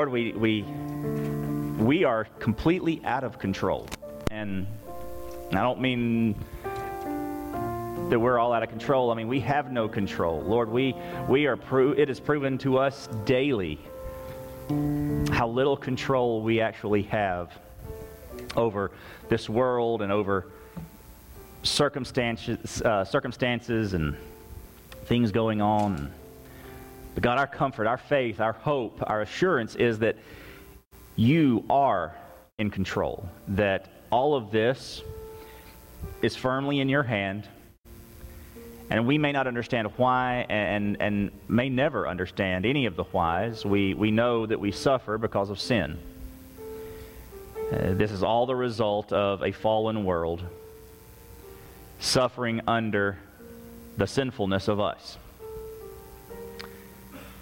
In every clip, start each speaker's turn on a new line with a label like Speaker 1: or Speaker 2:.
Speaker 1: Lord, we, we, we are completely out of control. And I don't mean that we're all out of control. I mean, we have no control. Lord, we, we are pro- it is proven to us daily how little control we actually have over this world and over circumstances, uh, circumstances and things going on. God, our comfort, our faith, our hope, our assurance is that you are in control, that all of this is firmly in your hand. And we may not understand why and, and may never understand any of the whys. We, we know that we suffer because of sin. Uh, this is all the result of a fallen world suffering under the sinfulness of us.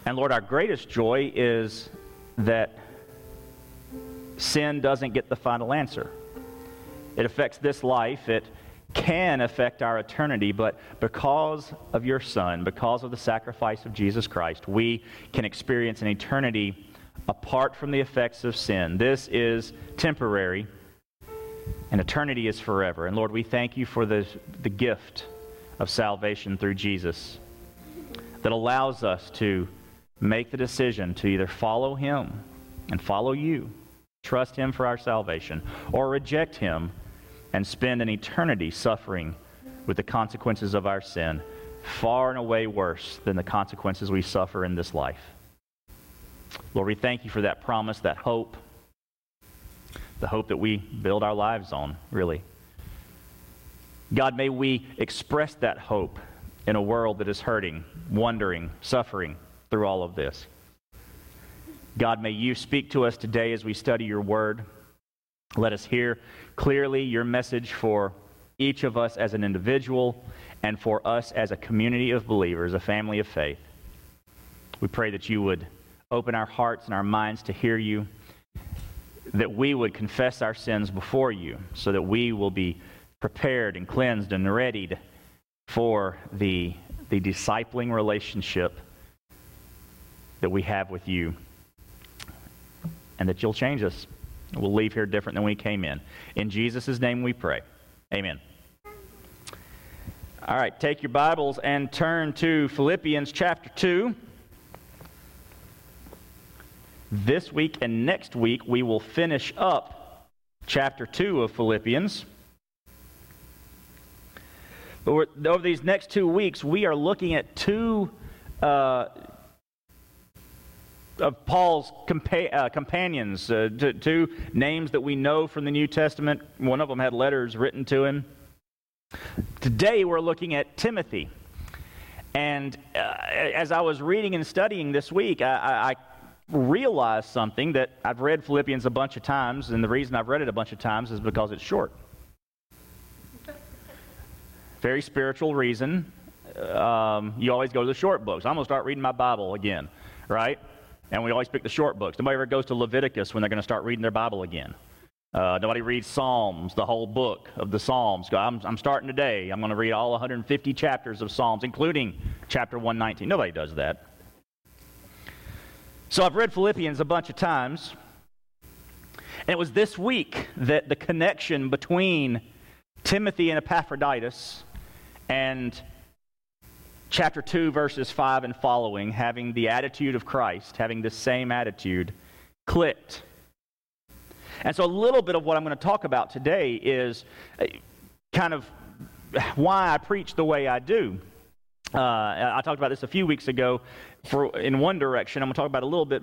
Speaker 1: And Lord, our greatest joy is that sin doesn't get the final answer. It affects this life, it can affect our eternity, but because of your Son, because of the sacrifice of Jesus Christ, we can experience an eternity apart from the effects of sin. This is temporary, and eternity is forever. And Lord, we thank you for the, the gift of salvation through Jesus that allows us to make the decision to either follow him and follow you, trust him for our salvation, or reject him and spend an eternity suffering with the consequences of our sin, far and away worse than the consequences we suffer in this life. Lord, we thank you for that promise, that hope, the hope that we build our lives on, really. God, may we express that hope in a world that is hurting, wondering, suffering through all of this. God, may you speak to us today as we study your word. Let us hear clearly your message for each of us as an individual and for us as a community of believers, a family of faith. We pray that you would open our hearts and our minds to hear you, that we would confess our sins before you, so that we will be prepared and cleansed and readied for the, the discipling relationship that we have with you, and that you'll change us. We'll leave here different than we came in. In Jesus' name we pray. Amen. All right, take your Bibles and turn to Philippians chapter 2. This week and next week, we will finish up chapter 2 of Philippians. But over these next two weeks, we are looking at two uh, of Paul's compa- uh, companions, uh, t- two names that we know from the New Testament. One of them had letters written to him. Today, we're looking at Timothy. And uh, as I was reading and studying this week, I, I realized something that I've read Philippians a bunch of times, and the reason I've read it a bunch of times is because it's short. Very spiritual reason. Um, you always go to the short books. I'm going to start reading my Bible again, right? And we always pick the short books. Nobody ever goes to Leviticus when they're going to start reading their Bible again. Uh, nobody reads Psalms, the whole book of the Psalms. I'm, I'm starting today. I'm going to read all 150 chapters of Psalms, including chapter 119. Nobody does that. So I've read Philippians a bunch of times. And it was this week that the connection between Timothy and Epaphroditus and chapter 2, verses 5 and following, having the attitude of Christ, having the same attitude, clicked. And so, a little bit of what I'm going to talk about today is uh, kind of why I preach the way I do. Uh, I talked about this a few weeks ago. For in one direction, I'm going to talk about a little bit,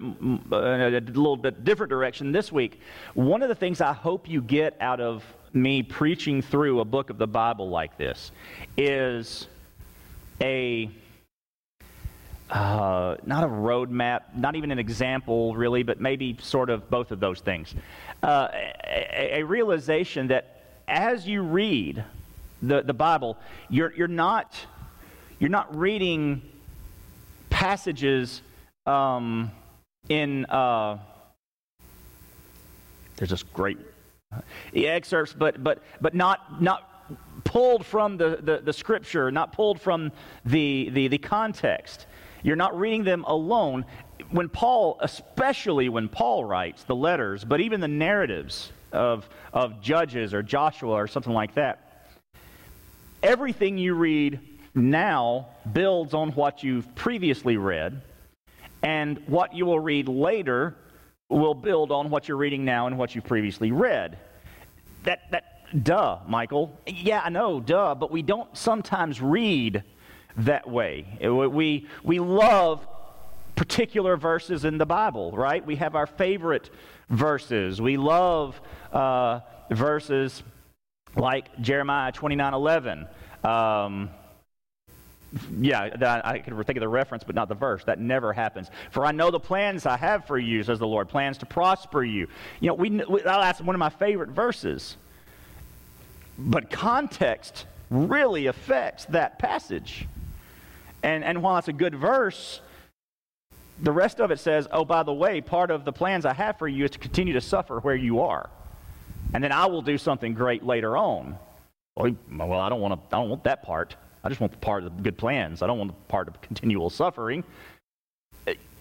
Speaker 1: uh, a little bit different direction this week. One of the things I hope you get out of me preaching through a book of the Bible like this is a uh, not a roadmap, not even an example, really, but maybe sort of both of those things. Uh, a, a, realization that as you read the, the Bible, you're, you're, not, you're not reading passages um, in. Uh, there's this great uh, excerpts, but, but, but not, not pulled from the, the, the, scripture, not pulled from the, the, the context. You're not reading them alone. When Paul, especially when Paul writes the letters, but even the narratives of, of Judges or Joshua or something like that, everything you read now builds on what you've previously read, and what you will read later will build on what you're reading now and what you've previously read. That, that, duh, Michael. Yeah, I know, duh, but we don't sometimes read that way. We, we love particular verses in the Bible, right? We have our favorite verses. We love uh, verses like Jeremiah 29 11. Um, yeah, I could think of the reference, but not the verse. That never happens. For I know the plans I have for you, says the Lord, plans to prosper you. You know, we, that's one of my favorite verses. But context really affects that passage. And, and while it's a good verse, the rest of it says, oh, by the way, part of the plans I have for you is to continue to suffer where you are. And then I will do something great later on. Well, I don't want to, I don't want that part. I just want the part of the good plans. I don't want the part of continual suffering.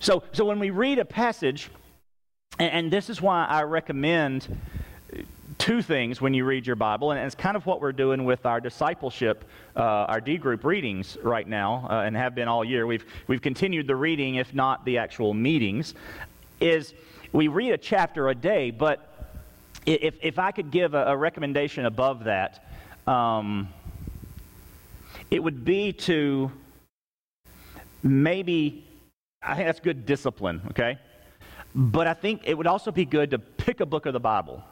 Speaker 1: So, so when we read a passage, and, and this is why I recommend two things when you read your Bible, and it's kind of what we're doing with our discipleship, uh, our D group readings right now, uh, and have been all year. We've, we've continued the reading, if not the actual meetings, is we read a chapter a day, but if, if I could give a, a recommendation above that, um, it would be to maybe, I think that's good discipline, okay? But I think it would also be good to pick a book of the Bible.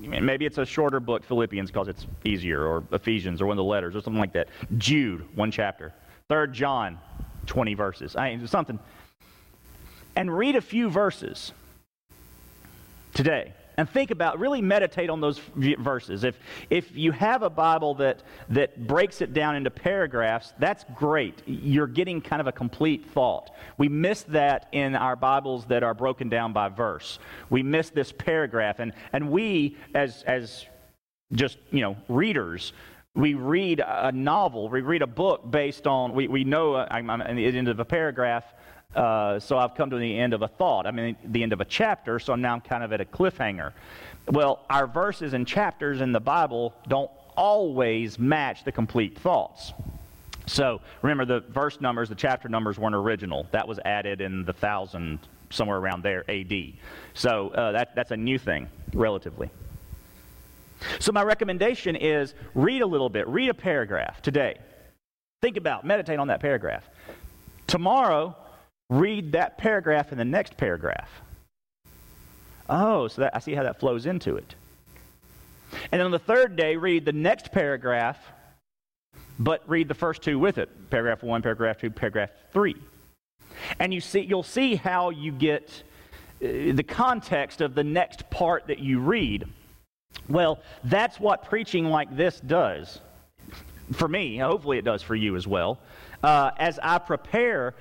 Speaker 1: Maybe it's a shorter book, Philippians, because it's easier, or Ephesians, or one of the letters, or something like that. Jude, one chapter. Third John, 20 verses. I mean, something. And read a few verses today and think about, really meditate on those verses. If, if you have a Bible that, that breaks it down into paragraphs, that's great. You're getting kind of a complete thought. We miss that in our Bibles that are broken down by verse. We miss this paragraph. And, and we, as, as just, you know, readers, we read a novel, we read a book based on, we, we know uh, I'm, I'm at the end of a paragraph, uh, so I've come to the end of a thought. I mean, the end of a chapter, so now I'm kind of at a cliffhanger. Well, our verses and chapters in the Bible don't always match the complete thoughts. So remember, the verse numbers, the chapter numbers weren't original. That was added in the thousand, somewhere around there, AD. So uh, that, that's a new thing, relatively. So my recommendation is read a little bit, read a paragraph today. Think about, meditate on that paragraph. Tomorrow, read that paragraph in the next paragraph. Oh, so that, I see how that flows into it. And then on the third day, read the next paragraph, but read the first two with it paragraph one, paragraph two, paragraph three. And you see, you'll see how you get uh, the context of the next part that you read. Well, that's what preaching like this does. For me, hopefully it does for you as well. Uh, as I prepare,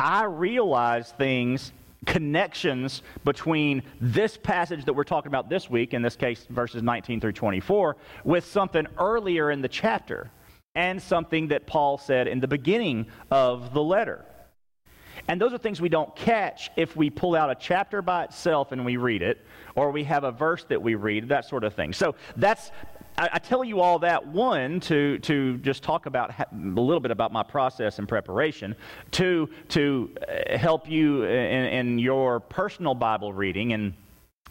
Speaker 1: I realize things, connections between this passage that we're talking about this week, in this case, verses 19 through 24, with something earlier in the chapter and something that Paul said in the beginning of the letter. And those are things we don't catch if we pull out a chapter by itself and we read it, or we have a verse that we read, that sort of thing. So that's I, I, tell you all that, one, to, to just talk about ha- a little bit about my process and preparation, two, to uh, help you in, in your personal Bible reading and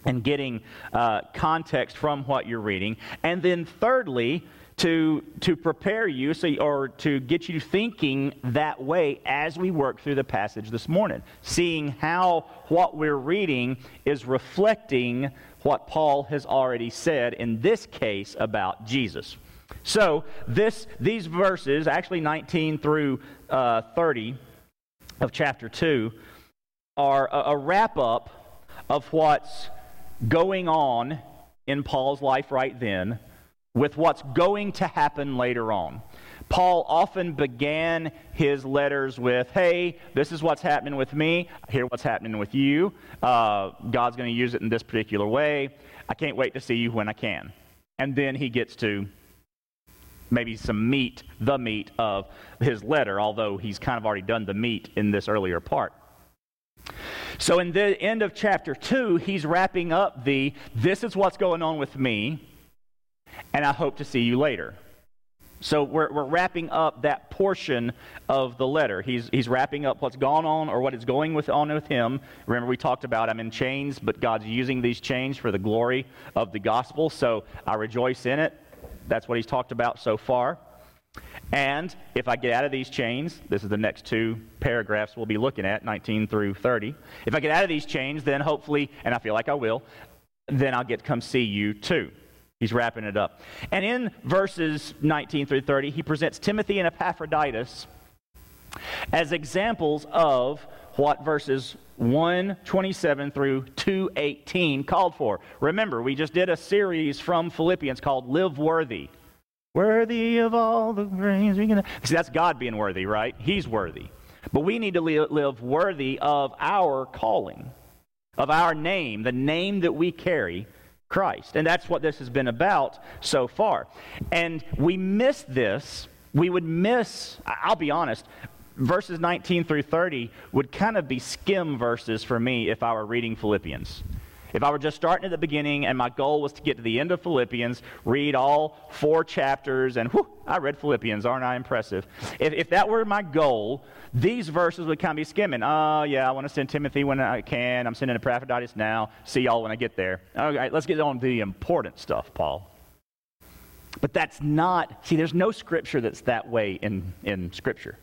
Speaker 1: and getting uh, context from what you're reading. And then thirdly, to, to prepare you so, or to get you thinking that way as we work through the passage this morning, seeing how what we're reading is reflecting what Paul has already said in this case about Jesus. So, this, these verses, actually 19 through uh, 30 of chapter 2, are a, a wrap up of what's going on in Paul's life right then with what's going to happen later on. Paul often began his letters with, hey, this is what's happening with me. Hear what's happening with you. Uh, God's going to use it in this particular way. I can't wait to see you when I can. And then he gets to maybe some meat, the meat of his letter, although he's kind of already done the meat in this earlier part. So, in the end of chapter 2, he's wrapping up the this is what's going on with me, and I hope to see you later. So we're, we're wrapping up that portion of the letter. He's, he's wrapping up what's gone on or what is going with, on with him. Remember, we talked about I'm in chains, but God's using these chains for the glory of the gospel. So I rejoice in it. That's what he's talked about so far. And if I get out of these chains, this is the next two paragraphs we'll be looking at, 19 through 30. If I get out of these chains, then hopefully, and I feel like I will, then I'll get to come see you too. He's wrapping it up. And in verses 19 through 30, he presents Timothy and Epaphroditus as examples of what verses 127 through 218 called for. Remember, we just did a series from Philippians called Live Worthy. Worthy of all the praise we can. See, that's God being worthy, right? He's worthy. But we need to live worthy of our calling, of our name, the name that we carry Christ. And that's what this has been about so far. And we miss this. We would miss, I'll be honest, verses 19 through 30 would kind of be skim verses for me if I were reading Philippians. If I were just starting at the beginning and my goal was to get to the end of Philippians, read all four chapters, and whew, I read Philippians, aren't I impressive? If, if that were my goal, these verses would kind of be skimming. Oh, yeah, I want to send Timothy when I can. I'm sending Epaphroditus now. See y'all when I get there. All right, let's get on to the important stuff, Paul. But that's not, see, there's no scripture that's that way in, in Scripture.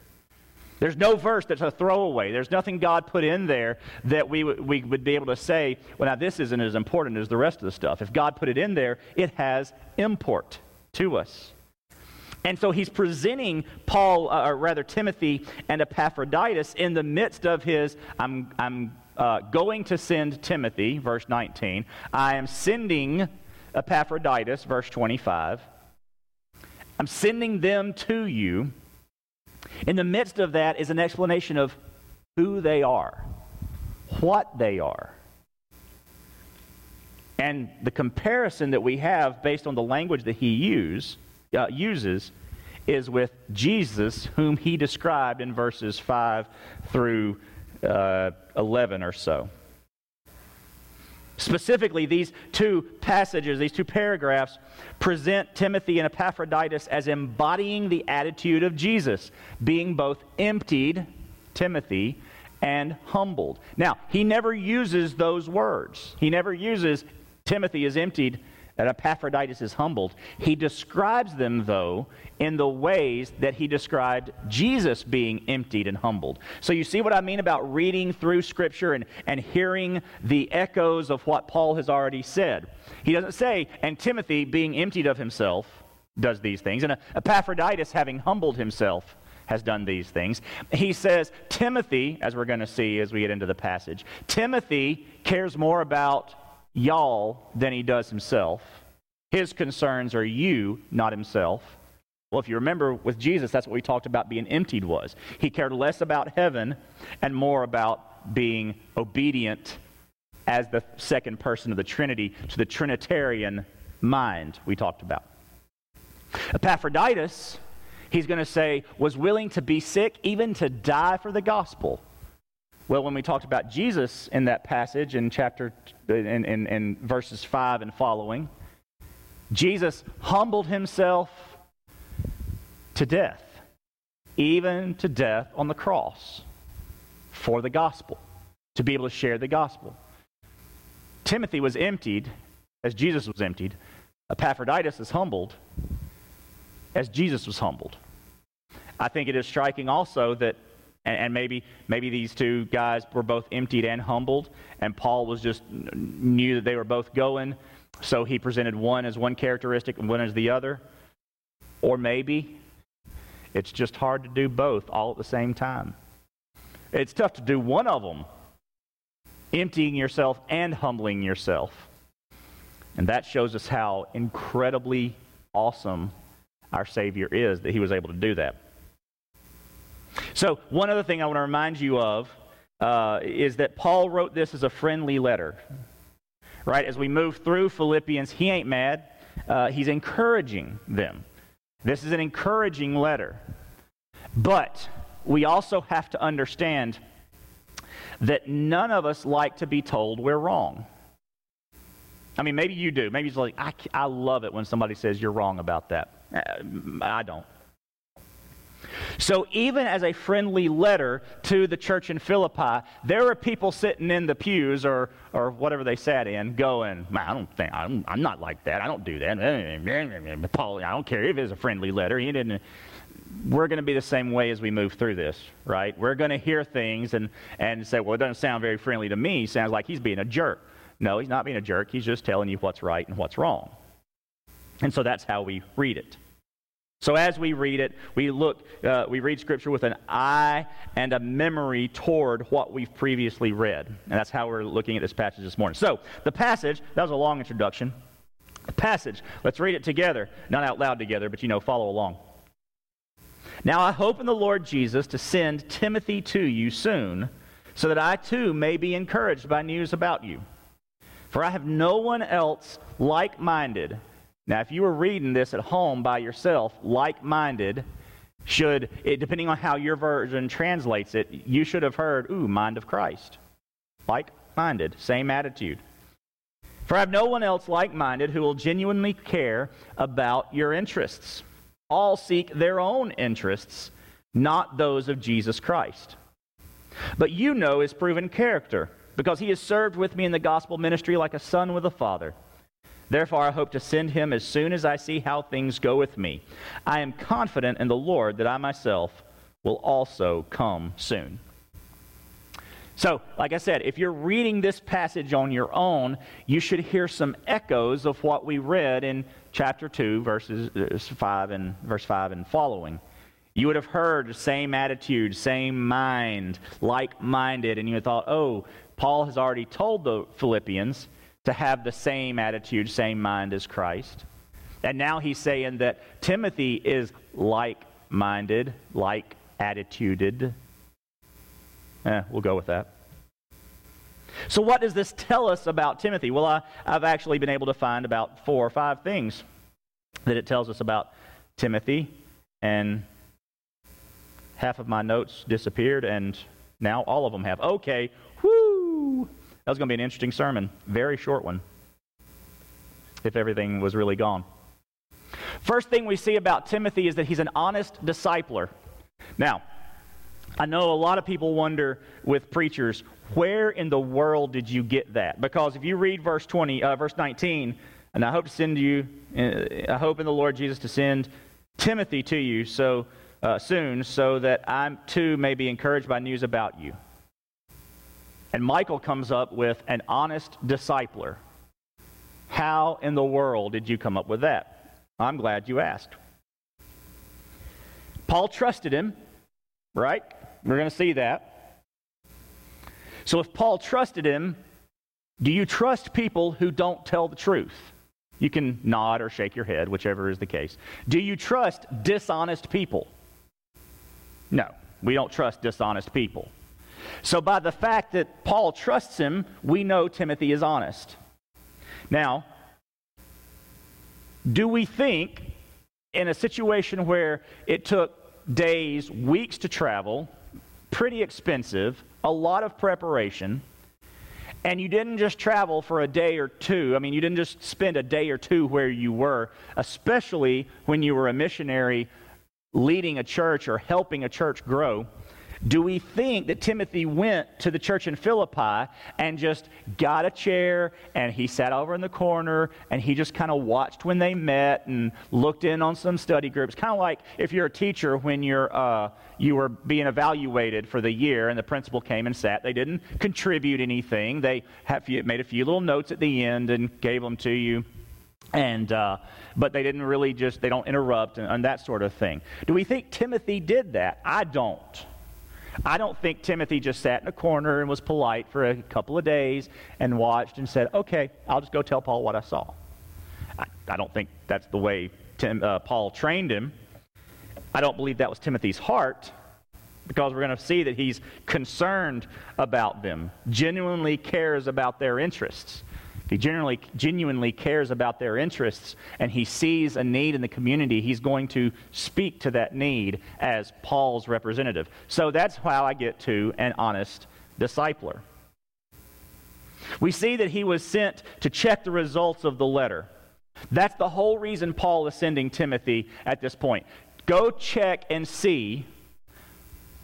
Speaker 1: There's no verse that's a throwaway. There's nothing God put in there that we, w- we would be able to say, well, now this isn't as important as the rest of the stuff. If God put it in there, it has import to us. And so he's presenting Paul, uh, or rather Timothy and Epaphroditus in the midst of his, I'm, I'm uh, going to send Timothy, verse 19. I am sending Epaphroditus, verse 25. I'm sending them to you in the midst of that is an explanation of who they are, what they are. And the comparison that we have based on the language that he use, uh, uses is with Jesus, whom he described in verses 5 through uh, 11 or so. Specifically, these two passages, these two paragraphs, present Timothy and Epaphroditus as embodying the attitude of Jesus, being both emptied, Timothy, and humbled. Now, he never uses those words. He never uses Timothy is emptied that Epaphroditus is humbled. He describes them, though, in the ways that he described Jesus being emptied and humbled. So you see what I mean about reading through Scripture and, and hearing the echoes of what Paul has already said. He doesn't say, and Timothy, being emptied of himself, does these things, and uh, Epaphroditus, having humbled himself, has done these things. He says, Timothy, as we're going to see as we get into the passage, Timothy cares more about y'all than he does himself. His concerns are you, not himself. Well, if you remember with Jesus, that's what we talked about being emptied was. He cared less about heaven and more about being obedient as the second person of the Trinity to the Trinitarian mind we talked about. Epaphroditus, he's going to say, was willing to be sick, even to die for the gospel. Well, when we talked about Jesus in that passage in chapter in, in, in verses 5 and following, Jesus humbled himself to death, even to death on the cross for the gospel, to be able to share the gospel. Timothy was emptied as Jesus was emptied. Epaphroditus is humbled as Jesus was humbled. I think it is striking also that and, and, maybe maybe these two guys were both emptied and humbled, and Paul was just knew that they were both going, so he presented one as one characteristic and one as the other. Or maybe it's just hard to do both all at the same time. It's tough to do one of them, emptying yourself and humbling yourself. And that shows us how incredibly awesome our Savior is that he was able to do that. So, one other thing I want to remind you of uh, is that Paul wrote this as a friendly letter. Right? As we move through Philippians, he ain't mad. Uh, he's encouraging them. This is an encouraging letter. But we also have to understand that none of us like to be told we're wrong. I mean, maybe you do. Maybe it's like, I, I love it when somebody says you're wrong about that. Uh, I don't. So, even as a friendly letter to the church in Philippi, there were people sitting in the pews or, or whatever they sat in going, I don't think, I'm, I'm not like that. I don't do that. Paul, I don't care if it's a friendly letter. He didn't. We're going to be the same way as we move through this, right? We're going to hear things and, and say, well, it doesn't sound very friendly to me. sounds like he's being a jerk. No, he's not being a jerk. He's just telling you what's right and what's wrong. And so that's how we read it. So as we read it, we look, uh, we read Scripture with an eye and a memory toward what we've previously read, and that's how we're looking at this passage this morning. So the passage that was a long introduction. The passage. Let's read it together, not out loud together, but you know, follow along. Now I hope in the Lord Jesus to send Timothy to you soon, so that I too may be encouraged by news about you. For I have no one else like minded now, if you were reading this at home by yourself, like minded, should, it, depending on how your version translates it, you should have heard, ooh, mind of Christ. Like minded, same attitude. For I have no one else like minded who will genuinely care about your interests. All seek their own interests, not those of Jesus Christ. But you know his proven character, because he has served with me in the gospel ministry like a son with a father. Therefore, I hope to send him as soon as I see how things go with me. I am confident in the Lord that I myself will also come soon. So, like I said, if you're reading this passage on your own, you should hear some echoes of what we read in chapter 2, verses uh, 5 and verse 5 and following. You would have heard the same attitude, same mind, like minded, and you would have thought, oh, Paul has already told the Philippians to have the same attitude, same mind as Christ. And now he's saying that Timothy is like minded, like attituded. Eh, we'll go with that. So, what does this tell us about Timothy? Well, I, I've actually been able to find about four or five things that it tells us about Timothy, and half of my notes disappeared, and now all of them have. Okay! That was going to be an interesting sermon. Very short one. If everything was really gone. First thing we see about Timothy is that he's an honest discipler. Now, I know a lot of people wonder with preachers, where in the world did you get that? Because if you read verse 20, uh, verse 19, and I hope to send you, uh, I hope in the Lord Jesus to send Timothy to you so uh, soon, so that I too may be encouraged by news about you. And Michael comes up with an honest discipler. How in the world did you come up with that? I'm glad you asked. Paul trusted him, right? We're going to see that. So if Paul trusted him, do you trust people who don't tell the truth? You can nod or shake your head, whichever is the case. Do you trust dishonest people? No, we don't trust dishonest people. So, by the fact that Paul trusts him, we know Timothy is honest. Now, do we think in a situation where it took days, weeks to travel, pretty expensive, a lot of preparation, and you didn't just travel for a day or two. I mean, you didn't just spend a day or two where you were, especially when you were a missionary leading a church or helping a church grow. Do we think that Timothy went to the church in Philippi and just got a chair and he sat over in the corner and he just kind of watched when they met and looked in on some study groups? Kind of like if you're a teacher when you're, uh, you were being evaluated for the year and the principal came and sat. They didn't contribute anything, they made a few little notes at the end and gave them to you and uh, but they didn't really just they don't interrupt and, and, that sort of thing do we think timothy did that i don't I don't think Timothy just sat in a corner and was polite for a couple of days and watched and said, okay, I'll just go tell Paul what I saw. I, I don't think that's the way Tim, uh, Paul trained him. I don't believe that was Timothy's heart because we're going to see that he's concerned about them, genuinely cares about their interests, he generally, genuinely cares about their interests and he sees a need in the community, he's going to speak to that need as Paul's representative. So that's how I get to an honest discipler. We see that he was sent to check the results of the letter. That's the whole reason Paul is sending Timothy at this point. Go check and see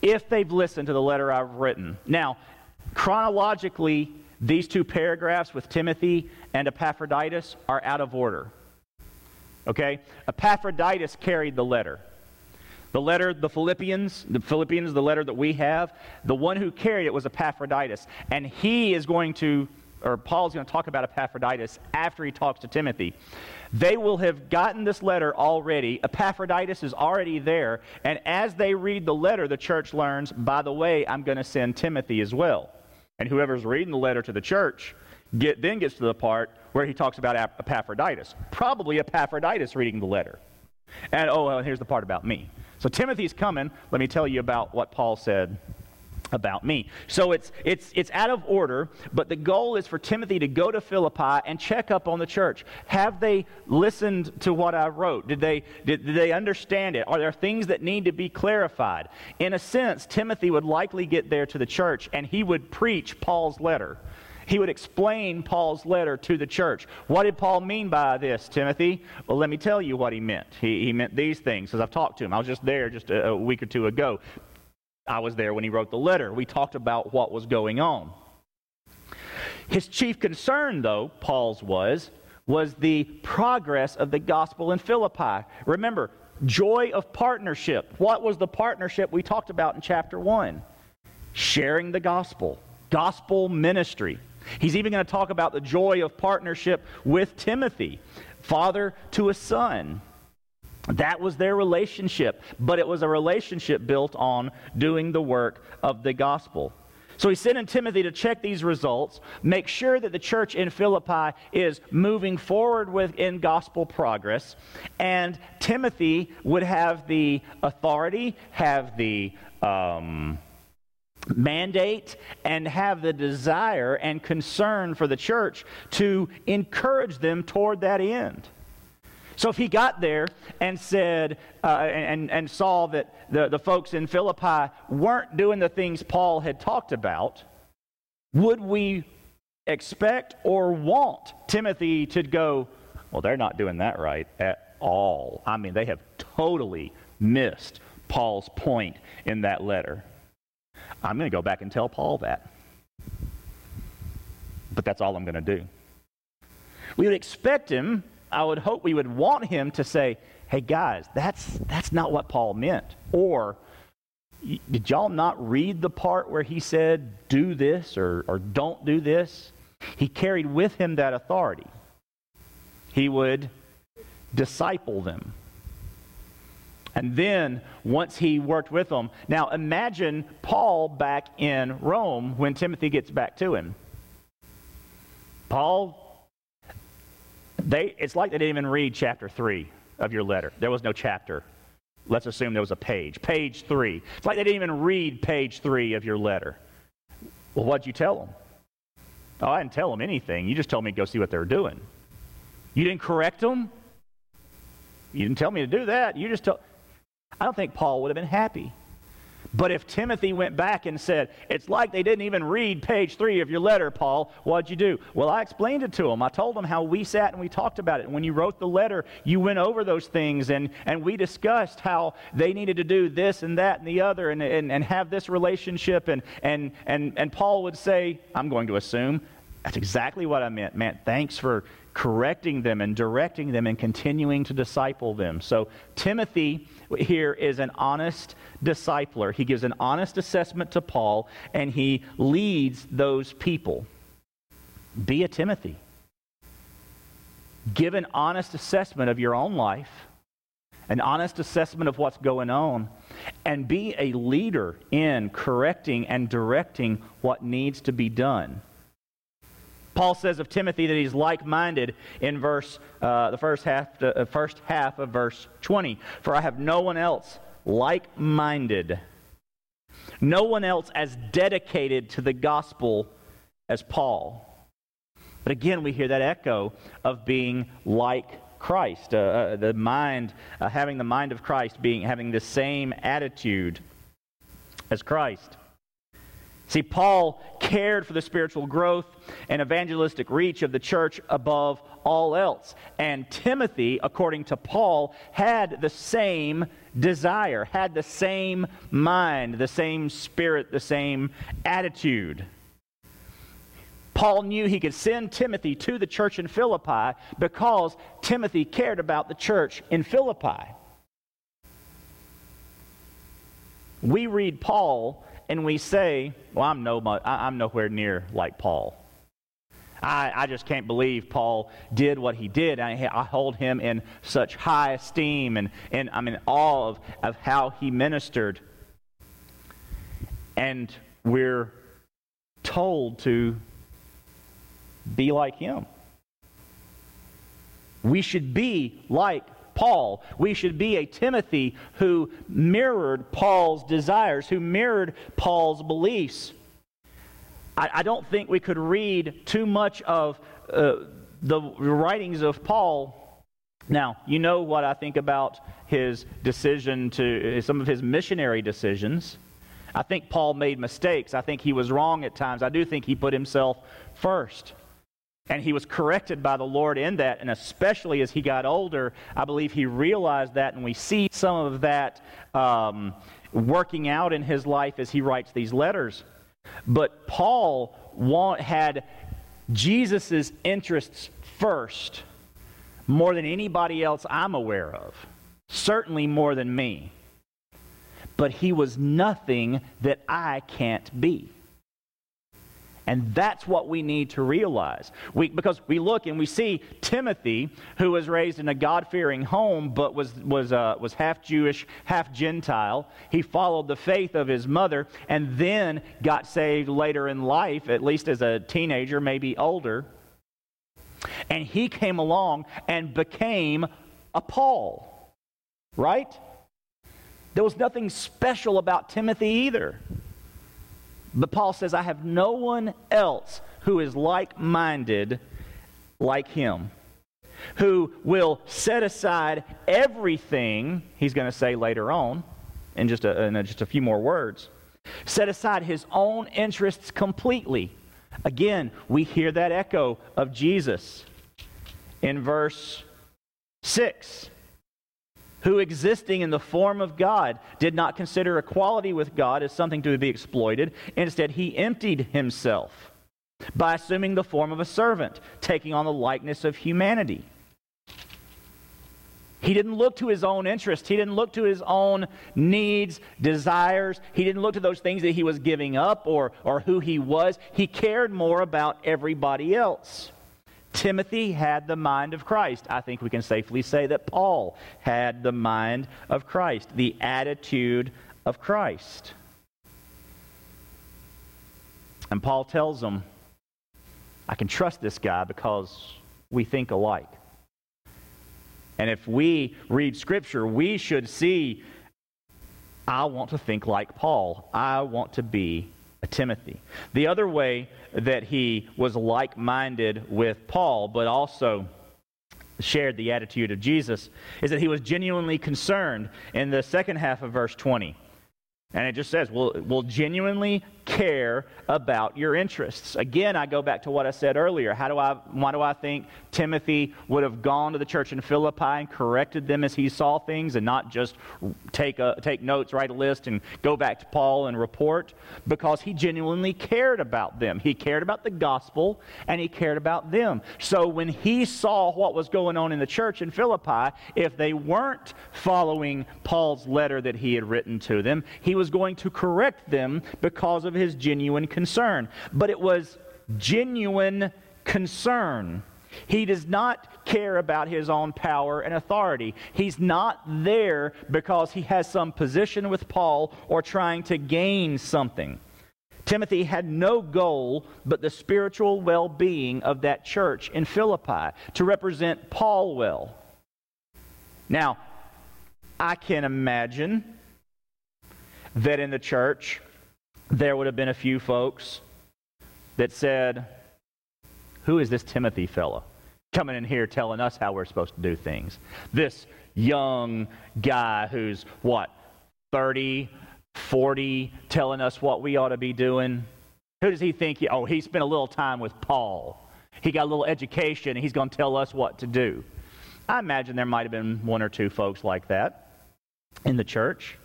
Speaker 1: if they've listened to the letter I've written. Now, chronologically, these two paragraphs with Timothy and Epaphroditus are out of order. Okay? Epaphroditus carried the letter. The letter, the Philippians, the Philippians, the letter that we have, the one who carried it was Epaphroditus. And he is going to, or Paul's going to talk about Epaphroditus after he talks to Timothy. They will have gotten this letter already. Epaphroditus is already there. And as they read the letter, the church learns, by the way, I'm going to send Timothy as well. And whoever's reading the letter to the church get, then gets to the part where he talks about Epaphroditus. Probably Epaphroditus reading the letter. And oh, well, here's the part about me. So Timothy's coming. Let me tell you about what Paul said about me. So it's, it's, it's out of order, but the goal is for Timothy to go to Philippi and check up on the church. Have they listened to what I wrote? Did they, did, did they understand it? Are there things that need to be clarified? In a sense, Timothy would likely get there to the church and he would preach Paul's letter. He would explain Paul's letter to the church. What did Paul mean by this, Timothy? Well, let me tell you what he meant. He, he meant these things, as I've talked to him. I was just there just a, a week or two ago. I was there when he wrote the letter. We talked about what was going on. His chief concern, though, Paul's was, was the progress of the gospel in Philippi. Remember, joy of partnership. What was the partnership we talked about in chapter 1? Sharing the gospel, gospel ministry. He's even going to talk about the joy of partnership with Timothy, father to a son. That was their relationship, but it was a relationship built on doing the work of the gospel. So he's sending Timothy to check these results, make sure that the church in Philippi is moving forward with in gospel progress, and Timothy would have the authority, have the um, mandate and have the desire and concern for the church to encourage them toward that end. So if he got there and said, uh, and, and saw that the, the folks in Philippi weren't doing the things Paul had talked about, would we expect or want Timothy to go, well, they're not doing that right at all? I mean, they have totally missed Paul's point in that letter. I'm going to go back and tell Paul that. But that's all I'm going to do. We would expect him, I would hope we would want him to say, hey guys, that's, that's not what Paul meant. Or, did y'all not read the part where he said, do this or, or don't do this? He carried with him that authority. He would disciple them. And then, once he worked with them, now imagine Paul back in Rome when Timothy gets back to him. Paul, they, it's like they didn't even read chapter 3 of your letter. There was no chapter. Let's assume there was a page. Page 3. It's like they didn't even read page 3 of your letter. Well, what'd you tell them? Oh, I didn't tell them anything. You just told me to go see what they were doing. You didn't correct them? You didn't tell me to do that. You just told. I don't think Paul would have been happy. But if Timothy went back and said, It's like they didn't even read page three of your letter, Paul, what'd you do? Well, I explained it to them. I told them how we sat and we talked about it. When you wrote the letter, you went over those things and, and we discussed how they needed to do this and that and the other and, and, and have this relationship. And, and, and, and Paul would say, I'm going to assume, that's exactly what I meant. Man, thanks for correcting them and directing them and continuing to disciple them. So, Timothy here is an honest discipler. He gives an honest assessment to Paul and he leads those people. Be a Timothy. Give an honest assessment of your own life, an honest assessment of what's going on, and be a leader in correcting and directing what needs to be done. Paul says of Timothy that he's like-minded in verse, uh, the first half, to, uh, first half of verse 20. For I have no one else like-minded, no one else as dedicated to the gospel as Paul. But again, we hear that echo of being like Christ, uh, uh, the mind, uh, having the mind of Christ, being having the same attitude as Christ. See, Paul cared for the spiritual growth and evangelistic reach of the church above all else. And Timothy, according to Paul, had the same desire, had the same mind, the same spirit, the same attitude. Paul knew he could send Timothy to the church in Philippi because Timothy cared about the church in Philippi. We read Paul and we say, Well, I'm, no, I'm nowhere near like Paul. I, I just can't believe Paul did what he did. I, I hold him in such high esteem and, and I'm in awe of, of how he ministered. And we're told to be like him. We should be like Paul. We should be a Timothy who mirrored Paul's desires, who mirrored Paul's beliefs. I, I don't think we could read too much of uh, the writings of Paul. Now, you know what I think about his decision to, some of his missionary decisions. I think Paul made mistakes. I think he was wrong at times. I do think he put himself first. And he was corrected by the Lord in that, and especially as he got older, I believe he realized that, and we see some of that um, working out in his life as he writes these letters. But Paul want, had Jesus' interests first more than anybody else I'm aware of, certainly more than me. But he was nothing that I can't be. And that's what we need to realize. We, because we look and we see Timothy, who was raised in a God fearing home but was, was, uh, was half Jewish, half Gentile. He followed the faith of his mother and then got saved later in life, at least as a teenager, maybe older. And he came along and became a Paul, right? There was nothing special about Timothy either. But Paul says, I have no one else who is like minded like him, who will set aside everything, he's going to say later on, in just a, in just a few more words, set aside his own interests completely. Again, we hear that echo of Jesus in verse 6 who existing in the form of God did not consider equality with God as something to be exploited. Instead, he emptied himself by assuming the form of a servant, taking on the likeness of humanity. He didn't look to his own interest. He didn't look to his own needs, desires. He didn't look to those things that he was giving up or, or who he was. He cared more about everybody else. Timothy had the mind of Christ. I think we can safely say that Paul had the mind of Christ, the attitude of Christ. And Paul tells them, I can trust this guy because we think alike. And if we read Scripture, we should see, I want to think like Paul. I want to be a Timothy. The other way that he was like minded with Paul, but also shared the attitude of Jesus, is that he was genuinely concerned in the second half of verse 20. And it just says, will genuinely care about your interests. Again, I go back to what I said earlier. How do I, why do I think Timothy would have gone to the church in Philippi and corrected them as he saw things and not just take, a, take notes, write a list, and go back to Paul and report? Because he genuinely cared about them. He cared about the gospel and he cared about them. So when he saw what was going on in the church in Philippi, if they weren't following Paul's letter that he had written to them, he was going to correct them because of of his genuine concern. But it was genuine concern. He does not care about his own power and authority. He's not there because he has some position with Paul or trying to gain something. Timothy had no goal but the spiritual well being of that church in Philippi to represent Paul well. Now, I can imagine that in the church, there would have been a few folks that said, Who is this Timothy fellow coming in here telling us how we're supposed to do things? This young guy who's what, 30, 40, telling us what we ought to be doing? Who does he think? He, oh, he spent a little time with Paul. He got a little education, and he's going to tell us what to do. I imagine there might have been one or two folks like that in the church.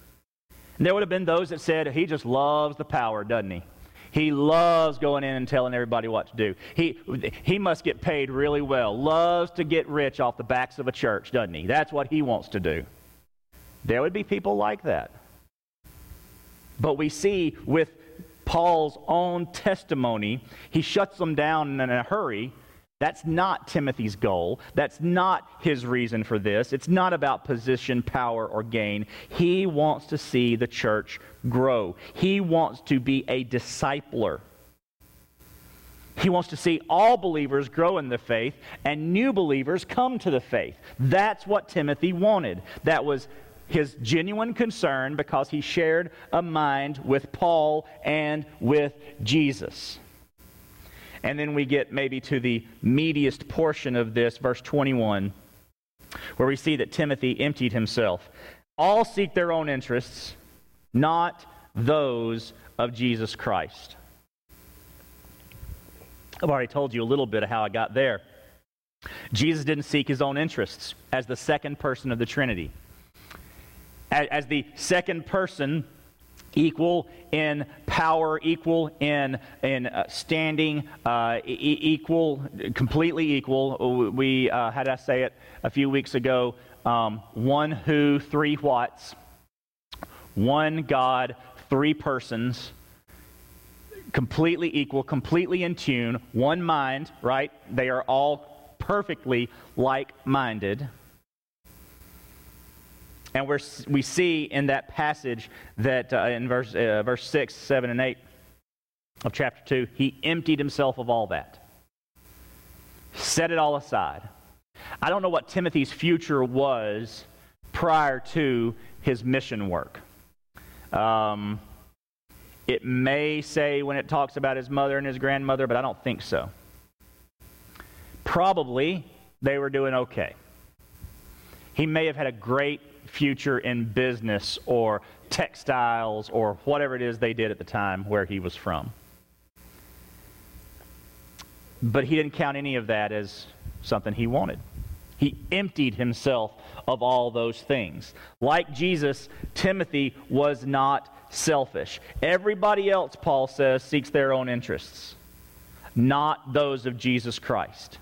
Speaker 1: And there would have been those that said, he just loves the power, doesn't he? He loves going in and telling everybody what to do. He, he must get paid really well. Loves to get rich off the backs of a church, doesn't he? That's what he wants to do. There would be people like that. But we see with Paul's own testimony, he shuts them down in a hurry that's not Timothy's goal. That's not his reason for this. It's not about position, power, or gain. He wants to see the church grow. He wants to be a discipler. He wants to see all believers grow in the faith and new believers come to the faith. That's what Timothy wanted. That was his genuine concern because he shared a mind with Paul and with Jesus. And then we get maybe to the meatiest portion of this, verse 21, where we see that Timothy emptied himself. All seek their own interests, not those of Jesus Christ. I've already told you a little bit of how I got there. Jesus didn't seek his own interests as the second person of the Trinity. As, the second person equal in power, equal in, in uh, standing, uh, e- equal, completely equal. We, uh, how did I say it a few weeks ago? Um, one who, three whats. One God, three persons. Completely equal, completely in tune, one mind, right? They are all perfectly like minded. And we we see in that passage that uh, in verse, uh, verse 6, 7, and 8 of chapter 2, he emptied himself of all that, set it all aside. I don't know what Timothy's future was prior to his mission work. Um, it may say when it talks about his mother and his grandmother, but I don't think so. Probably they were doing okay. He may have had a great future in business or textiles or whatever it is they did at the time where he was from. But he didn't count any of that as something he wanted. He emptied himself of all those things. Like Jesus, Timothy was not selfish. Everybody else, Paul says, seeks their own interests, not those of Jesus Christ.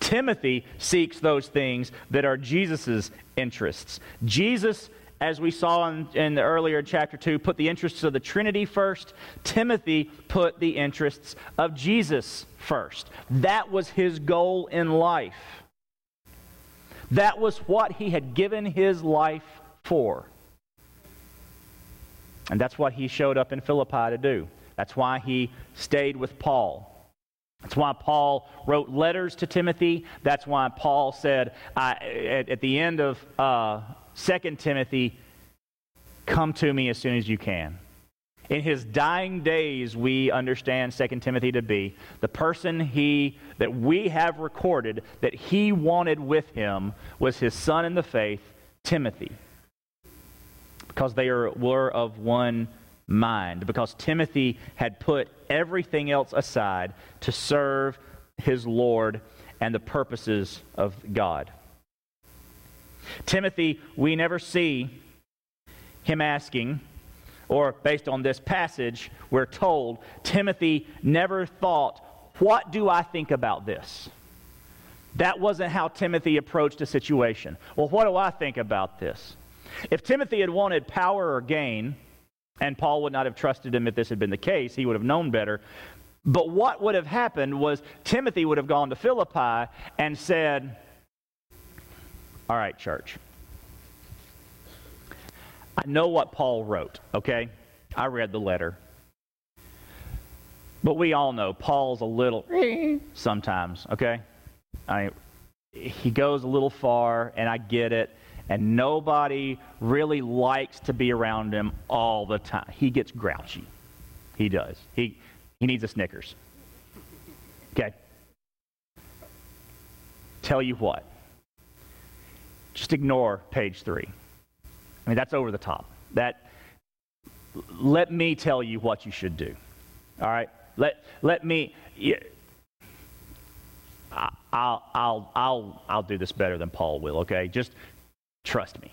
Speaker 1: Timothy seeks those things that are Jesus' interests. Jesus, as we saw in, in, the earlier chapter 2, put the interests of the Trinity first. Timothy put the interests of Jesus first. That was his goal in life. That was what he had given his life for. And that's what he showed up in Philippi to do. That's why he stayed with Paul. That's why Paul wrote letters to Timothy. That's why Paul said at, at, the end of uh, 2 Timothy, come to me as soon as you can. In his dying days, we understand 2 Timothy to be the person he, that we have recorded that he wanted with him was his son in the faith, Timothy. Because they are, were of one mind because Timothy had put everything else aside to serve his Lord and the purposes of God. Timothy, we never see him asking, or based on this passage, we're told Timothy never thought, What do I think about this? That wasn't how Timothy approached a situation. Well, what do I think about this? If Timothy had wanted power or gain, and Paul would not have trusted him if this had been the case. He would have known better. But what would have happened was Timothy would have gone to Philippi and said, All right, church. I know what Paul wrote, okay? I read the letter. But we all know Paul's a little sometimes, okay? I, he goes a little far, and I get it and nobody really likes to be around him all the time. He gets grouchy. He does. He, he needs a Snickers. Okay? tell you what. Just ignore page three. I mean, that's over the top. That, let me tell you what you should do. All right? Let, let me. I'll, I'll, I'll, I'll do this better than Paul will, okay? Just trust me.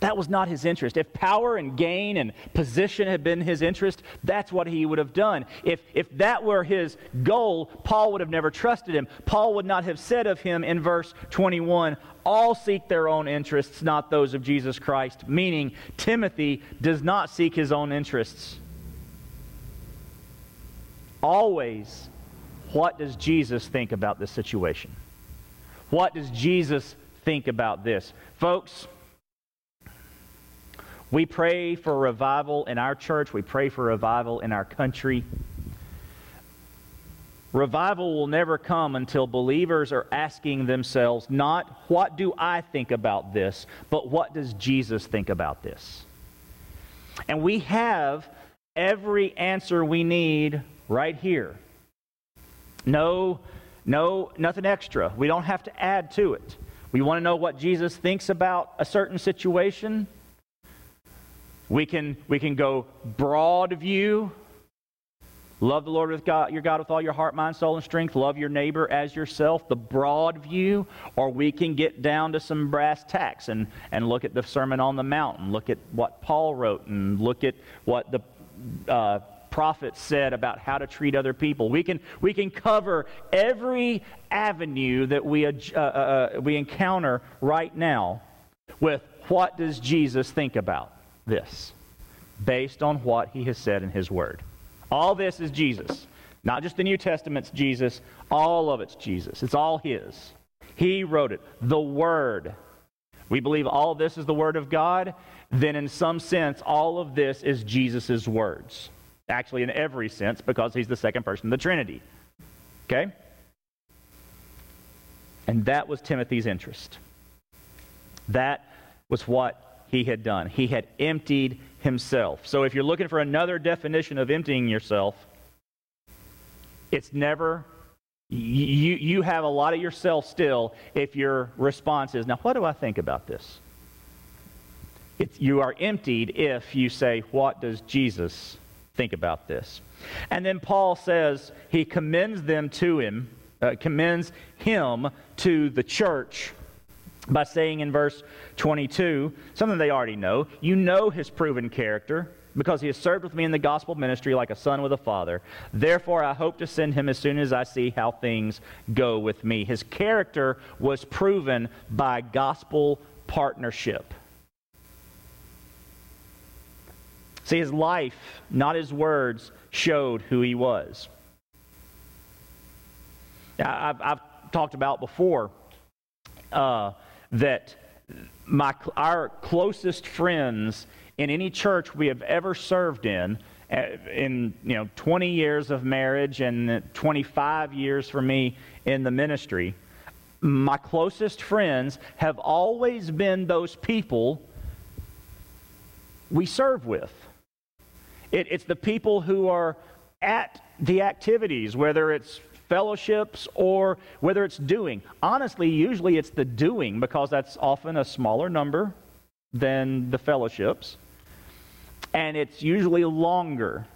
Speaker 1: That was not his interest. If power and gain and position had been his interest, that's what he would have done. If, if that were his goal, Paul would have never trusted him. Paul would not have said of him in verse 21, All seek their own interests, not those of Jesus Christ, meaning Timothy does not seek his own interests. Always, what does Jesus think about this situation? What does Jesus think about this? Folks, we pray for revival in our church. We pray for revival in our country. Revival will never come until believers are asking themselves not, what do I think about this, but what does Jesus think about this? And we have every answer we need right here. No, no, nothing extra. We don't have to add to it. We want to know what Jesus thinks about a certain situation. We can, we can go broad view. Love the Lord with God, your God with all your heart, mind, soul, and strength. Love your neighbor as yourself, the broad view. Or we can get down to some brass tacks and, and look at the Sermon on the Mount and look at what Paul wrote and look at what the uh, prophets said about how to treat other people. We can, we can cover every avenue that we, uh, uh, uh we encounter right now with what does Jesus think about this based on what he has said in his word. All this is Jesus. Not just the New Testament's Jesus, all of it's Jesus. It's all his. He wrote it. The Word. We believe all this is the Word of God. Then, in some sense, all of this is Jesus' words. Actually, in every sense, because he's the second person of the Trinity. Okay? And that was Timothy's interest. That was what he had done. He had emptied himself. So if you're looking for another definition of emptying yourself, it's never, you, you have a lot of yourself still if your response is, now what do I think about this? It's, you are emptied if you say, what does Jesus think about this? And then Paul says he commends them to him, uh, commends him to the church by saying in verse 22 something they already know. You know his proven character because he has served with me in the gospel ministry like a son with a father. Therefore, I hope to send him as soon as I see how things go with me. His character was proven by gospel partnership. See, his life, not his words, showed who he was. I've, I've talked about before. Uh, that my, our closest friends in any church we have ever served in, eh, in you know 20 years of marriage and 25 years for me in the ministry, my closest friends have always been those people we serve with. It, it's the people who are at the activities, whether it's fellowships or whether it's doing. Honestly, usually it's the doing because that's often a smaller number than the fellowships. And it's usually longer.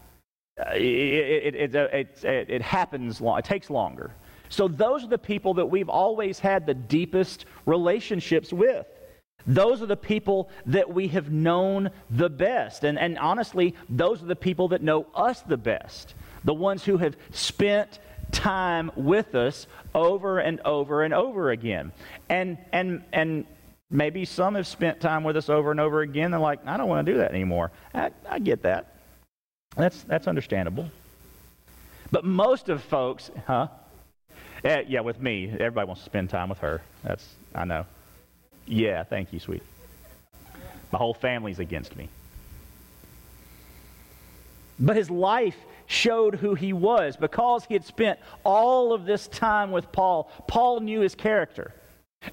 Speaker 1: Uh, it, it, it, it, it happens long, it takes longer. So those are the people that we've always had the deepest relationships with. Those are the people that we have known the best. And, and honestly, those are the people that know us the best. The ones who have spent time with us over and over and over again. And, and, and maybe some have spent time with us over and over again. They're like, I don't want to do that anymore. I, I get that. That's, that's understandable. But most of folks, huh? Eh, yeah, with me, everybody wants to spend time with her. That's, I know. Yeah, thank you, sweet. My whole family's against me. But his life showed who he was. Because he had spent all of this time with Paul, Paul knew his character.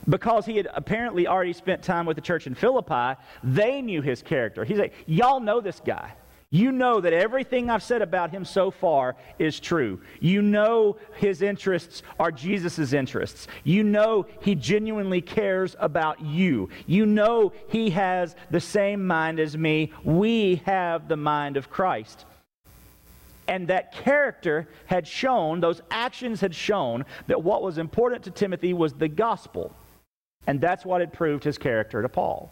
Speaker 1: Because he had apparently already spent time with the church in Philippi, they knew his character. He's like, Y'all know this guy. You know that everything I've said about him so far is true. You know his interests are Jesus' interests. You know he genuinely cares about you. You know he has the same mind as me. We have the mind of Christ. And that character had shown, those actions had shown, that what was important to Timothy was the gospel. And that's what had proved his character to Paul.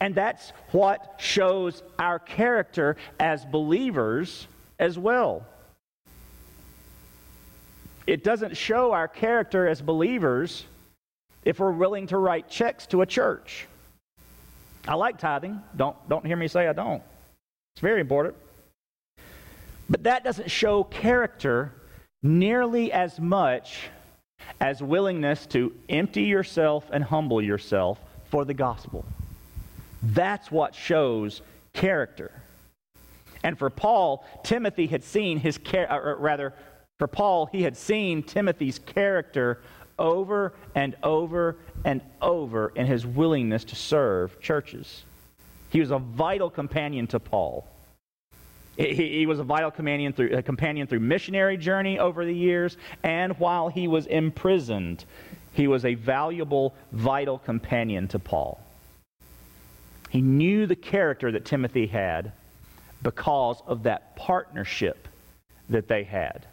Speaker 1: And that's what shows our character as believers as well. It doesn't show our character as believers if we're willing to write checks to a church. I like tithing. Don't, don't hear me say I don't. It's very important. But that doesn't show character nearly as much as willingness to empty yourself and humble yourself for the gospel. That's what shows character. And for Paul, Timothy had seen his character, or uh, uh, rather, for Paul, he had seen Timothy's character over and over and over in his willingness to serve churches. He was a vital companion to Paul. He, he, was a vital companion through, a companion through missionary journey over the years, and while he was imprisoned, he was a valuable, vital companion to Paul. He knew the character that Timothy had because of that partnership that they had.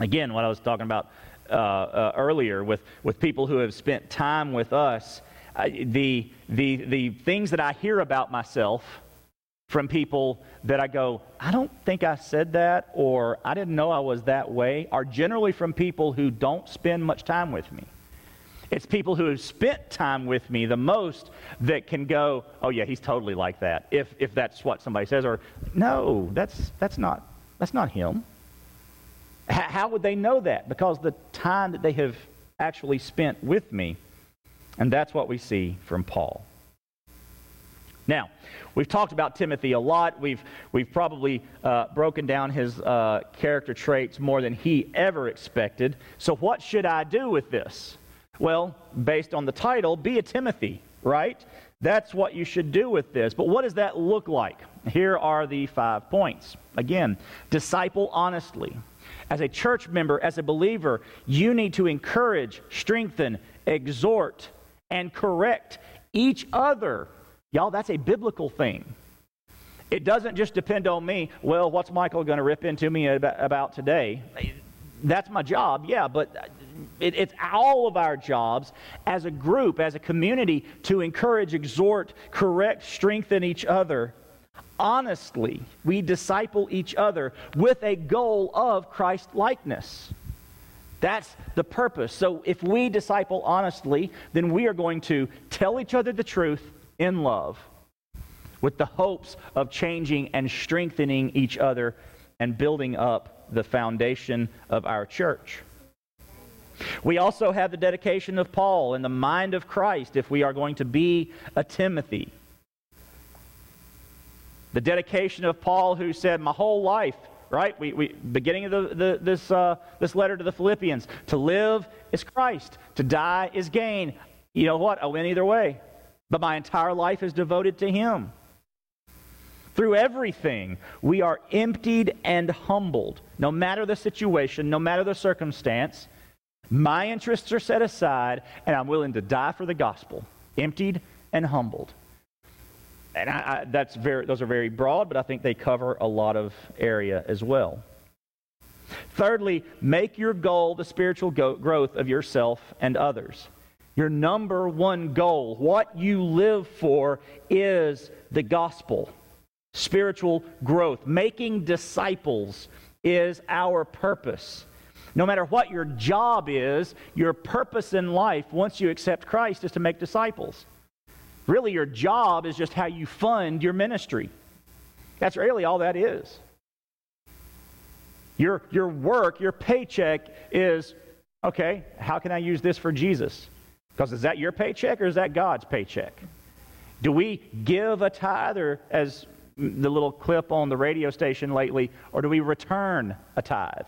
Speaker 1: Again, what I was talking about uh, uh, earlier with, with people who have spent time with us, the, the, the things that I hear about myself from people that I go, I don't think I said that, or I didn't know I was that way, are generally from people who don't spend much time with me. It's people who have spent time with me the most that can go, oh, yeah, he's totally like that, if, if that's what somebody says. Or, no, that's, that's, not, that's not him. H- how would they know that? Because the time that they have actually spent with me. And that's what we see from Paul. Now, we've talked about Timothy a lot. We've, we've probably uh, broken down his uh, character traits more than he ever expected. So, what should I do with this? Well, based on the title, be a Timothy, right? That's what you should do with this. But what does that look like? Here are the five points. Again, disciple honestly. As a church member, as a believer, you need to encourage, strengthen, exhort, and correct each other. Y'all, that's a biblical thing. It doesn't just depend on me. Well, what's Michael going to rip into me about today? That's my job, yeah, but it, it's all of our jobs as a group, as a community, to encourage, exhort, correct, strengthen each other. Honestly, we disciple each other with a goal of Christ likeness. That's the purpose. So if we disciple honestly, then we are going to tell each other the truth in love with the hopes of changing and strengthening each other and building up the foundation of our church. We also have the dedication of Paul and the mind of Christ if we are going to be a Timothy. The dedication of Paul, who said, My whole life, right? We, we, beginning of the, the, this, uh, this letter to the Philippians, to live is Christ, to die is gain. You know what? I win either way. But my entire life is devoted to Him. Through everything, we are emptied and humbled, no matter the situation, no matter the circumstance. My interests are set aside, and I'm willing to die for the gospel, emptied and humbled. And I, I, that's very, those are very broad, but I think they cover a lot of area as well. Thirdly, make your goal the spiritual go- growth of yourself and others. Your number one goal, what you live for, is the gospel, spiritual growth. Making disciples is our purpose. No matter what your job is, your purpose in life, once you accept Christ, is to make disciples. Really, your job is just how you fund your ministry. That's really all that is. Your, your work, your paycheck is okay, how can I use this for Jesus? Because is that your paycheck or is that God's paycheck? Do we give a tithe, or as the little clip on the radio station lately, or do we return a tithe?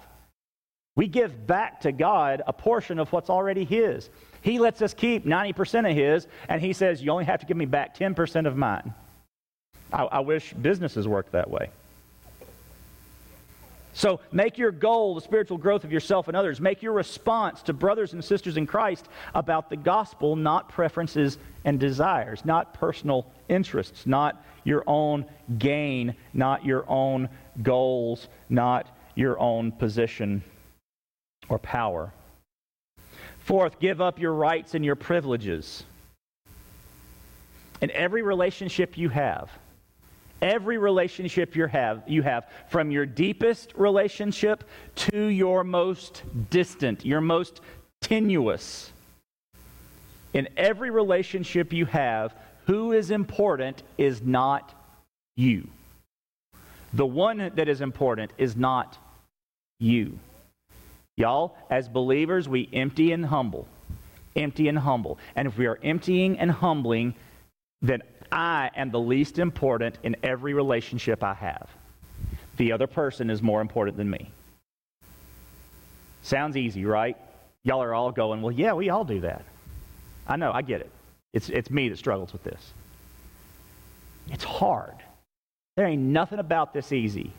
Speaker 1: We give back to God a portion of what's already His. He lets us keep 90% of His, and He says, You only have to give me back 10% of mine. I, I wish businesses worked that way. So make your goal the spiritual growth of yourself and others. Make your response to brothers and sisters in Christ about the gospel, not preferences and desires, not personal interests, not your own gain, not your own goals, not your own position or power. Fourth, give up your rights and your privileges. In every relationship you have, every relationship you have, you have, from your deepest relationship to your most distant, your most tenuous. In every relationship you have, who is important is not you. The one that is important is not you. Y'all, as believers, we empty and humble. Empty and humble. And if we are emptying and humbling, then I am the least important in every relationship I have. The other person is more important than me. Sounds easy, right? Y'all are all going, well, yeah, we all do that. I know, I get it. It's, it's me that struggles with this. It's hard. There ain't nothing about this easy.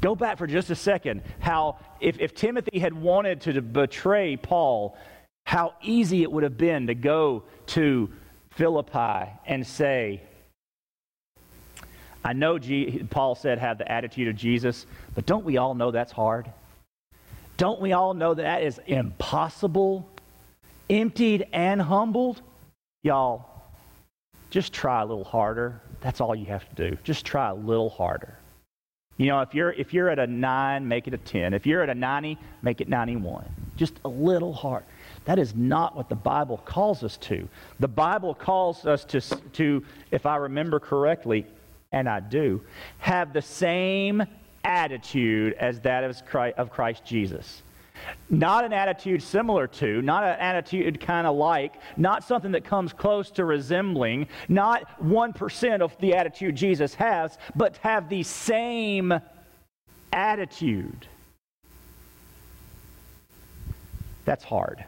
Speaker 1: Go back for just a second. How, if, if Timothy had wanted to betray Paul, how easy it would have been to go to Philippi and say, I know G- Paul said have the attitude of Jesus, but don't we all know that's hard? Don't we all know that, that is impossible? Emptied and humbled? Y'all, just try a little harder. That's all you have to do. Just try a little harder. You know, if you're if you're at a 9, make it a 10. If you're at a 90, make it 91. Just a little hard. That is not what the Bible calls us to. The Bible calls us to, to if I remember correctly, and I do, have the same attitude as that of Christ, of Christ Jesus. Not an attitude similar to, not an attitude kind of like, not something that comes close to resembling, not 1% of the attitude Jesus has, but have the same attitude. That's hard.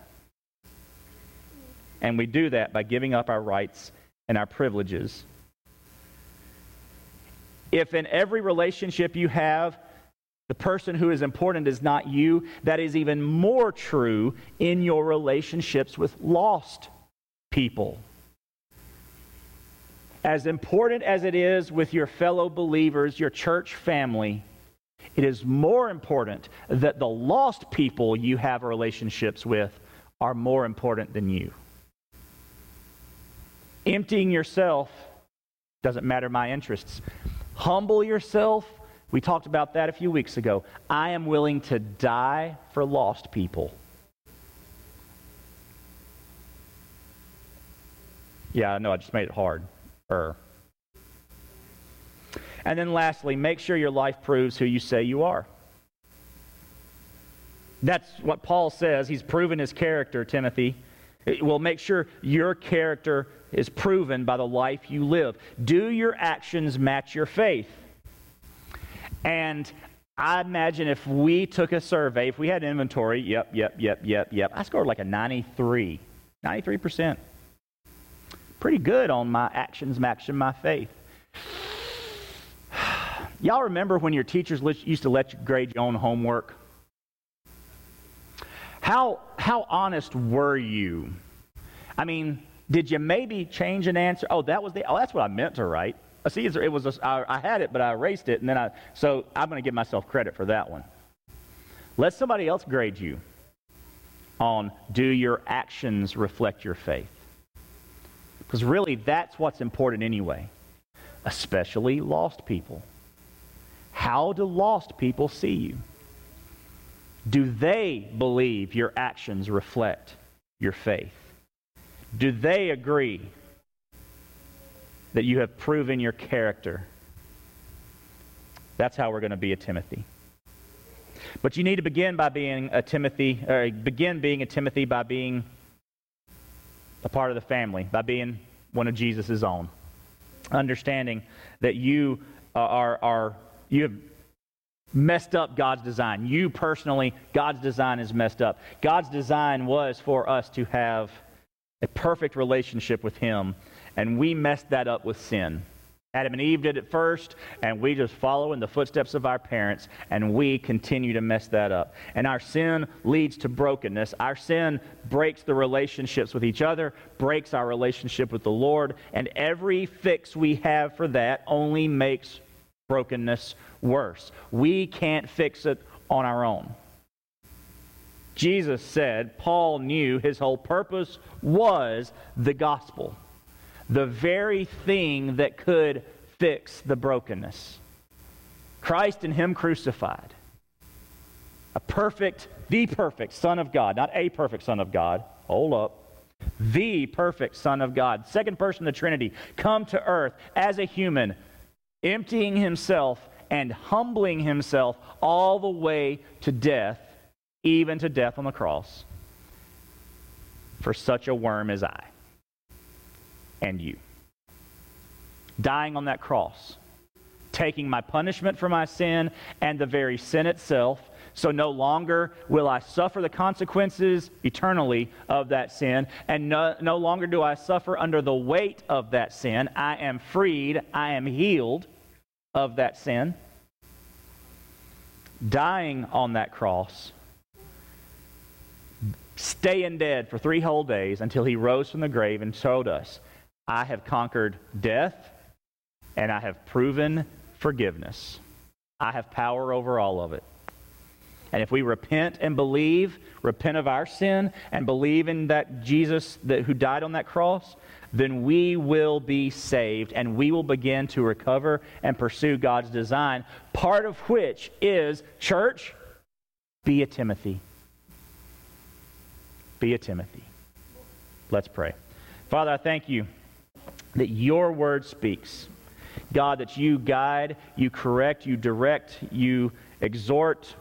Speaker 1: And we do that by giving up our rights and our privileges. If in every relationship you have, the person who is important is not you, that is even more true in your relationships with lost people. As important as it is with your fellow believers, your church family, it is more important that the lost people you have relationships with are more important than you. Emptying yourself doesn't matter my interests. Humble yourself. We talked about that a few weeks ago. I am willing to die for lost people. Yeah, I know I just made it hard. Er. And then lastly, make sure your life proves who you say you are. That's what Paul says. He's proven his character, Timothy. Well, make sure your character is proven by the life you live. Do your actions match your faith? And I imagine if we took a survey, if we had inventory, yep, yep, yep, yep, yep, I scored like a 93, 93%. Pretty good on my actions matching my faith. Y'all remember when your teachers used to let you grade your own homework? How, how honest were you? I mean, did you maybe change an answer? Oh, that was the, oh, that's what I meant to write. See, it was, a, I, I had it, but I erased it, and then I, so I'm going to give myself credit for that one. Let somebody else grade you on do your actions reflect your faith? Because really, that's what's important anyway, especially lost people. How do lost people see you? Do they believe your actions reflect your faith? Do they agree that you have proven your character? That's how we're going to be a Timothy. But you need to begin by being a Timothy, or begin being a Timothy by being a part of the family, by being one of Jesus' own. Understanding that you are, are you have messed up God's design. You personally, God's design is messed up. God's design was for us to have a perfect relationship with Him, and we messed that up with sin. Adam and Eve did it first, and we just follow in the footsteps of our parents, and we continue to mess that up. And our sin leads to brokenness. Our sin breaks the relationships with each other, breaks our relationship with the Lord, and every fix we have for that only makes brokenness worse. We can't fix it on our own. Jesus said Paul knew his whole purpose was the gospel the very thing that could fix the brokenness. Christ and Him crucified. A perfect, the perfect Son of God, not a perfect Son of God. Hold up. The perfect Son of God, second person of the Trinity, come to earth as a human, emptying himself and humbling himself all the way to death, even to death on the cross, for such a worm as I and you. Dying on that cross, taking my punishment for my sin and the very sin itself. So no longer will I suffer the consequences eternally of that sin, and no, no longer do I suffer under the weight of that sin. I am freed, I am healed of that sin. Dying on that cross, staying dead for three whole days until he rose from the grave and showed us I have conquered death and I have proven forgiveness. I have power over all of it. And if we repent and believe, repent of our sin, and believe in that Jesus that, who died on that cross, then we will be saved and we will begin to recover and pursue God's design, part of which is, church, be a Timothy. Be a Timothy. Let's pray. Father, I thank you that your word speaks. God, that you guide, you correct, you direct, you exhort.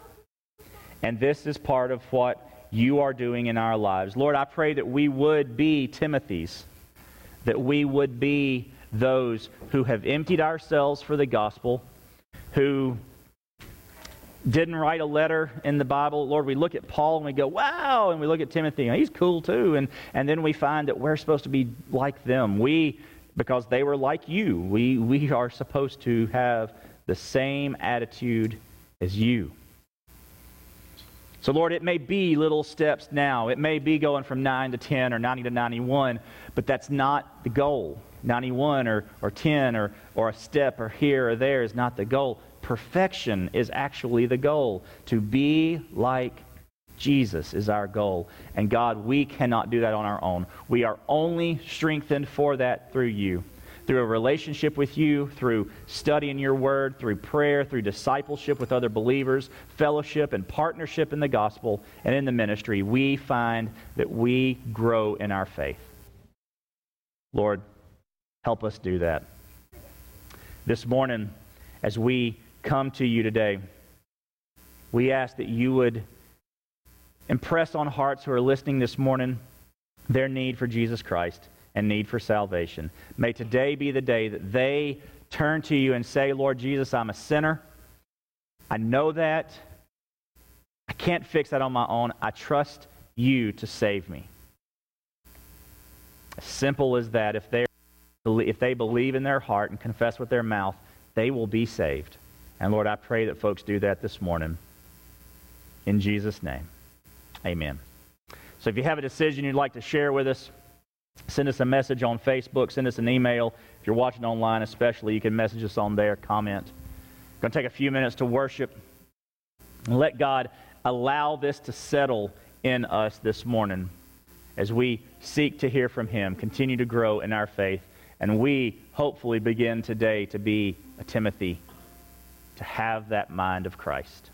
Speaker 1: And this is part of what you are doing in our lives. Lord, I pray that we would be Timothy's, that we would be those who have emptied ourselves for the gospel, who didn't write a letter in the Bible. Lord, we look at Paul and we go, wow, and we look at Timothy, and he's cool too. And, and then we find that we're supposed to be like them. We because they were like you. We, we are supposed to have the same attitude as you. So, Lord, it may be little steps now. It may be going from 9 to 10 or 90 to 91, but that's not the goal. 91 or, or 10 or, or a step or here or there is not the goal. Perfection is actually the goal. To be like Jesus is our goal. And God, we cannot do that on our own. We are only strengthened for that through you. Through a relationship with you, through studying your word, through prayer, through discipleship with other believers, fellowship and partnership in the gospel and in the ministry, we find that we grow in our faith. Lord, help us do that. This morning, as we come to you today, we ask that you would impress on hearts who are listening this morning their need for Jesus Christ and need for salvation. May today be the day that they turn to you and say, Lord Jesus, I'm a sinner. I know that. I can't fix that on my own. I trust you to save me. As simple as that. If, they if they believe in their heart and confess with their mouth, they will be saved. And Lord, I pray that folks do that this morning. In Jesus' name. Amen. So if you have a decision you'd like to share with us, send us a message on Facebook, send us an email. If you're watching online, especially, you can message us on there, comment. I'm going to take a few minutes to worship and let God allow this to settle in us this morning as we seek to hear from Him, continue to grow in our faith, and we hopefully begin today to be a Timothy, to have that mind of Christ.